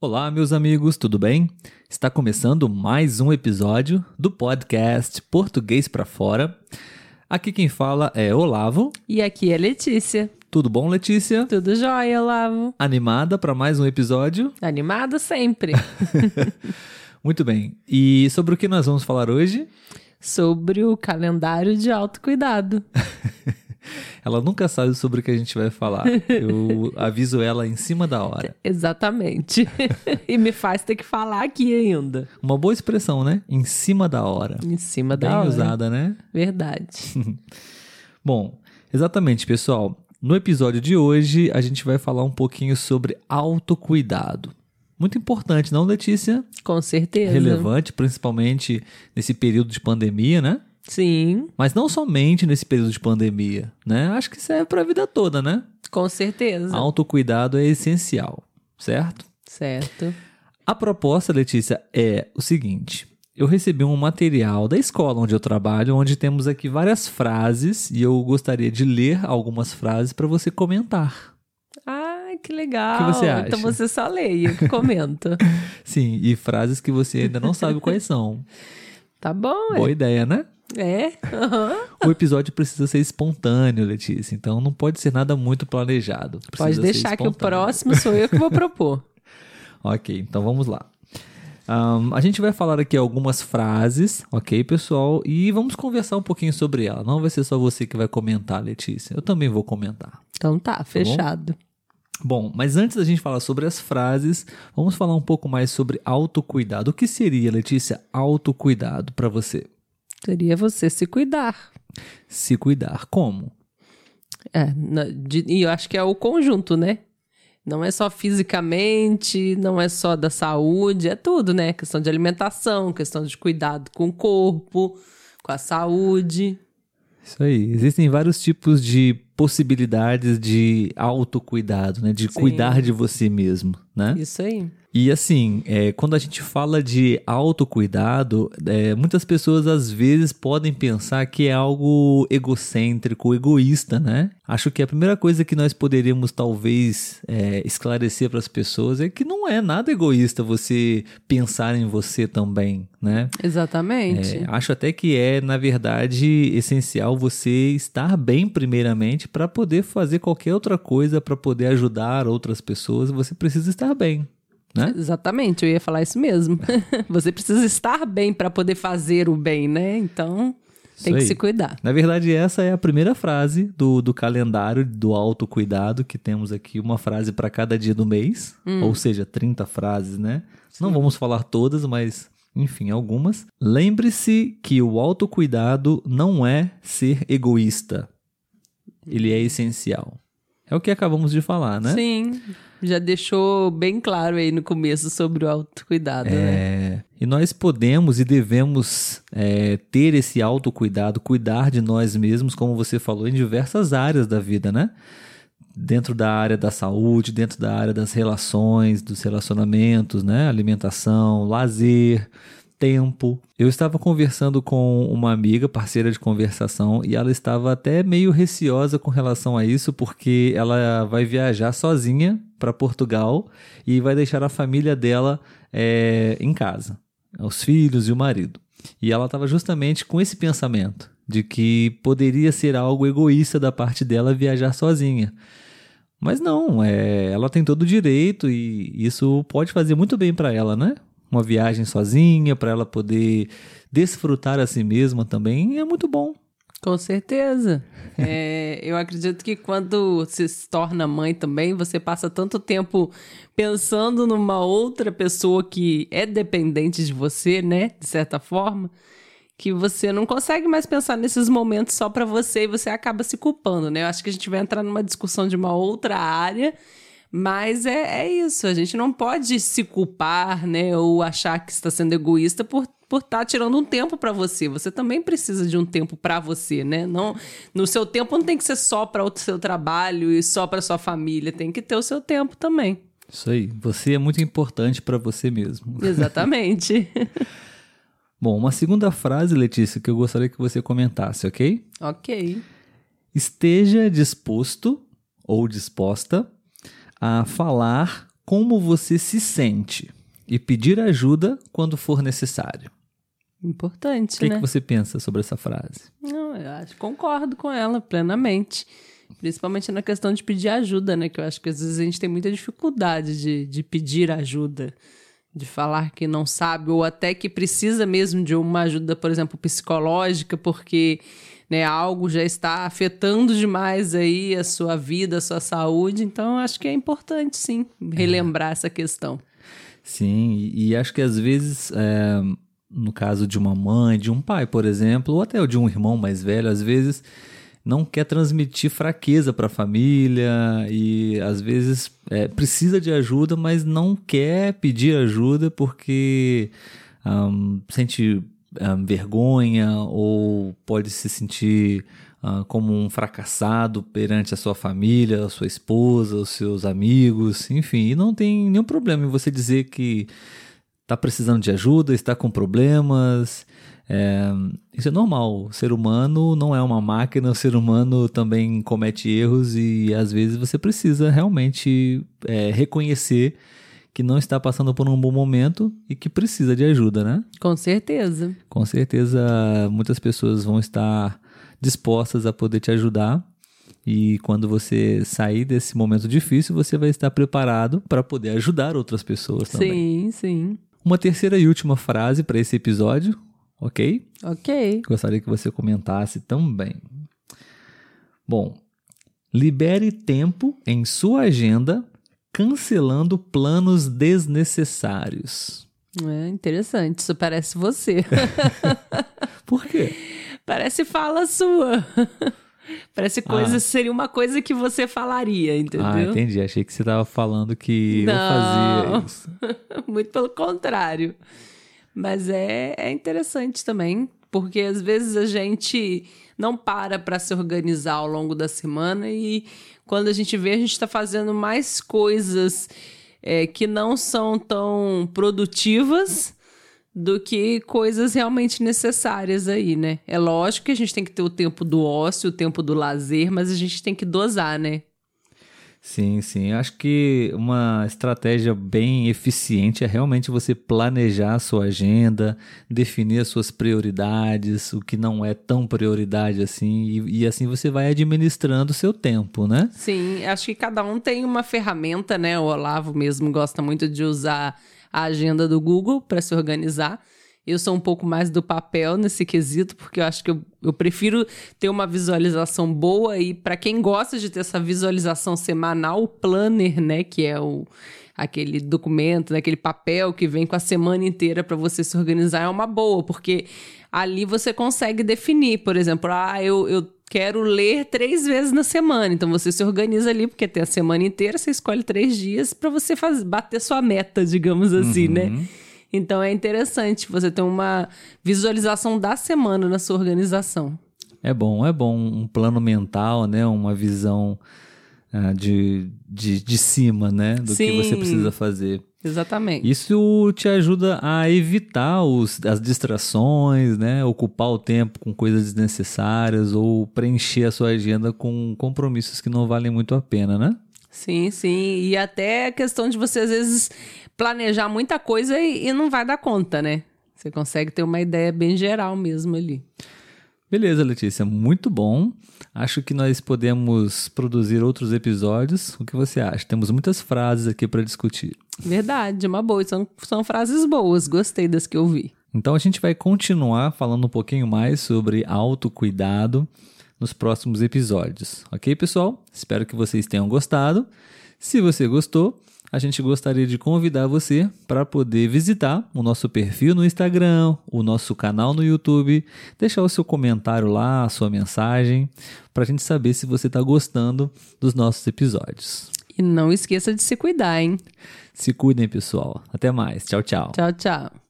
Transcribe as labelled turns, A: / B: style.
A: Olá, meus amigos, tudo bem? Está começando mais um episódio do podcast Português para Fora. Aqui quem fala é Olavo.
B: E aqui é Letícia.
A: Tudo bom, Letícia?
B: Tudo jóia, Olavo.
A: Animada para mais um episódio?
B: Animada sempre.
A: Muito bem. E sobre o que nós vamos falar hoje?
B: Sobre o calendário de autocuidado.
A: Ela nunca sabe sobre o que a gente vai falar. Eu aviso ela em cima da hora.
B: Exatamente. e me faz ter que falar aqui ainda.
A: Uma boa expressão, né? Em cima da hora.
B: Em cima
A: Bem
B: da hora.
A: usada, né?
B: Verdade.
A: Bom, exatamente, pessoal. No episódio de hoje, a gente vai falar um pouquinho sobre autocuidado. Muito importante, não, Letícia?
B: Com certeza.
A: Relevante, principalmente nesse período de pandemia, né?
B: Sim,
A: Mas não somente nesse período de pandemia, né? Acho que serve para a vida toda, né?
B: com certeza.
A: Autocuidado é essencial, certo?
B: Certo.
A: A proposta, Letícia, é o seguinte: eu recebi um material da escola onde eu trabalho, onde temos aqui várias frases e eu gostaria de ler algumas frases para você comentar.
B: Ai, que legal.
A: O que você acha?
B: Então você só leia, que comenta.
A: Sim, e frases que você ainda não sabe quais são.
B: Tá bom,
A: Boa
B: é?
A: ideia, né?
B: É? aham.
A: O episódio precisa ser espontâneo, Letícia, então não pode ser nada muito planejado. Precisa
B: Pode deixar que o próximo sou eu que vou propor.
A: Ok, então vamos lá. Ahn, a gente vai falar aqui algumas frases, ok, pessoal? E vamos conversar um pouquinho sobre ela. Não vai ser só você que vai comentar, Letícia. Eu também vou comentar.
B: Então tá, fechado.
A: Bom, mas antes da gente falar sobre as frases, vamos falar um pouco mais sobre autocuidado. O que seria, Letícia, autocuidado para você?
B: Seria você se cuidar.
A: Se cuidar. Como?
B: É, e eu acho que é o conjunto, né? Não é só fisicamente, não é só da saúde, é tudo, né? Questão de alimentação, questão de cuidado com o corpo, com a saúde.
A: Isso aí. Existem vários tipos de possibilidades de autocuidado, né? De
B: Sim.
A: cuidar de você mesmo, né?
B: Isso aí.
A: E assim, é, quando a gente fala de autocuidado, é, muitas pessoas às vezes podem pensar que é algo egocêntrico, egoísta, né? Acho que a primeira coisa que nós poderíamos talvez é, esclarecer para as pessoas é que não é nada egoísta você pensar em você também, né?
B: Exatamente.
A: É, acho até que é, na verdade, essencial você estar bem primeiramente para poder fazer qualquer outra coisa, para poder ajudar outras pessoas, você precisa estar bem, né?
B: Exatamente, eu ia falar isso mesmo. você precisa estar bem para poder fazer o bem, né? Então, tem que
A: aí.
B: se cuidar.
A: Na verdade, essa é a primeira frase do, do calendário do autocuidado, que temos aqui uma frase para cada dia do mês, ou seja, 30 frases, né? Não vamos falar todas, mas enfim, algumas. Lembre-se que o autocuidado não é ser egoísta. Ele é essencial. É o que acabamos de falar, né?
B: Sim, já deixou bem claro aí no começo sobre o autocuidado, né?
A: É, e nós podemos e devemos é, ter esse autocuidado, cuidar de nós mesmos, como você falou, em diversas áreas da vida, né? Dentro da área da saúde, dentro da área das relações, dos relacionamentos, né? Alimentação, lazer, tempo. Eu estava conversando com uma amiga, parceira de conversação, e ela estava até meio receosa com relação a isso, porque ela vai viajar sozinha para Portugal e vai deixar a família dela é, em casa, os filhos e o marido. E ela estava justamente com esse pensamento de que poderia ser algo egoísta da parte dela viajar sozinha. Mas não, é, ela tem todo o direito e isso pode fazer muito bem para ela, né? Uma viagem sozinha, para ela poder desfrutar a si mesma também é muito bom.
B: Com certeza. É, eu acredito que quando se torna mãe também, você passa tanto tempo pensando numa outra pessoa que é dependente de você, né? De certa forma, que você não consegue mais pensar nesses momentos só pra você e você acaba se culpando, né? Eu acho que a gente vai entrar numa discussão de uma outra área. Mas é, é isso, a gente não pode se culpar, né? Ou achar que está sendo egoísta por por estar tirando um tempo pra você. Você também precisa de um tempo pra você, né? Não, no seu tempo não tem que ser só para o seu trabalho e só para sua família, tem que ter o seu tempo também.
A: Isso aí, você é muito importante para você mesmo.
B: Exatamente.
A: Bom, uma segunda frase, Letícia, que eu gostaria que você comentasse, ok?
B: ok.
A: Esteja disposto ou disposta a falar como você se sente e pedir ajuda quando for necessário.
B: Importante,
A: O que,
B: né?
A: que você pensa sobre essa frase?
B: Não, eu acho, concordo com ela plenamente. Principalmente na questão de pedir ajuda, né? Que eu acho que às vezes a gente tem muita dificuldade de, de pedir ajuda, de falar que não sabe, ou até que precisa mesmo de uma ajuda, por exemplo, psicológica, porque né, algo já está afetando demais aí a sua vida, a sua saúde. Então, acho que é importante, sim, relembrar essa questão.
A: Sim, e, e acho que às vezes, é, no caso de uma mãe, de um pai, por exemplo, ou até de um irmão mais velho, às vezes não quer transmitir fraqueza para a família e às vezes é, precisa de ajuda, mas não quer pedir ajuda porque um, sente um, vergonha ou pode se sentir uh, como um fracassado perante a sua família, a sua esposa, os seus amigos, enfim, e não tem nenhum problema em você dizer que está precisando de ajuda, está com problemas. É, isso é normal. O ser humano não é uma máquina, o ser humano também comete erros e às vezes você precisa realmente é, reconhecer que não está passando por um bom momento e que precisa de ajuda, né?
B: Com certeza.
A: Com certeza muitas pessoas vão estar dispostas a poder te ajudar. E quando você sair desse momento difícil, você vai estar preparado para poder ajudar outras pessoas também.
B: Sim, sim.
A: Uma terceira e última frase para esse episódio, ok?
B: Ok.
A: Gostaria que você comentasse também. Bom, libere tempo em sua agenda, cancelando planos desnecessários.
B: É interessante. Isso parece você.
A: Por quê?
B: Parece fala sua. Parece coisa,
A: Ah.
B: seria uma coisa que você falaria, entendeu?
A: Ah, entendi. Achei que você estava falando que eu
B: Não.
A: fazia isso.
B: Muito pelo contrário. Mas é, é interessante também, porque às vezes a gente não para para se organizar ao longo da semana e quando a gente vê, a gente está fazendo mais coisas é, que não são tão produtivas do que coisas realmente necessárias aí, né? É lógico que a gente tem que ter o tempo do ócio, o tempo do lazer, mas a gente tem que dosar, né?
A: Sim, sim. Acho que uma estratégia bem eficiente é realmente você planejar a sua agenda, definir as suas prioridades, o que não é tão prioridade assim, e, e assim você vai administrando o seu tempo, né?
B: Sim, acho que cada um tem uma ferramenta, né? O Olavo mesmo gosta muito de usar a agenda do Google para se organizar. Eu sou um pouco mais do papel nesse quesito, porque eu acho que eu, eu prefiro ter uma visualização boa e para quem gosta de ter essa visualização semanal, o planner, né, que é o aquele documento, né, aquele papel que vem com a semana inteira para você se organizar é uma boa, porque ali você consegue definir, por exemplo, ah, eu, eu quero ler três vezes na semana. Então você se organiza ali, porque tem a semana inteira, você escolhe três dias para você faz, bater sua meta, digamos assim, né? Então é interessante você ter uma visualização da semana na sua organização.
A: É bom, é bom um plano mental, né? Uma visão ah, de, de, de cima, né? Do que
B: Sim.
A: você precisa fazer.
B: Exatamente.
A: Isso te ajuda a evitar os, as distrações, né? Ocupar o tempo com coisas desnecessárias ou preencher a sua agenda com compromissos que não valem muito a pena, né?
B: Sim, sim. E até a questão de você, às vezes, planejar muita coisa e, e não vai dar conta, né? Você consegue ter uma ideia bem geral mesmo ali.
A: Beleza, Letícia, muito bom. Acho que nós podemos produzir outros episódios. O que você acha? Temos muitas frases aqui para discutir.
B: Verdade, uma boa. São, são frases boas. Gostei das que eu vi.
A: Então a gente vai continuar falando um pouquinho mais sobre autocuidado nos próximos episódios. Ok, pessoal? Espero que vocês tenham gostado. Se você gostou, a gente gostaria de convidar você para poder visitar o nosso perfil no Instagram, o nosso canal no YouTube, deixar o seu comentário lá, a sua mensagem, para a gente saber se você está gostando dos nossos episódios.
B: E não esqueça de se cuidar, hein?
A: Se cuidem, pessoal. Até mais. Tchau, tchau.
B: Tchau, tchau.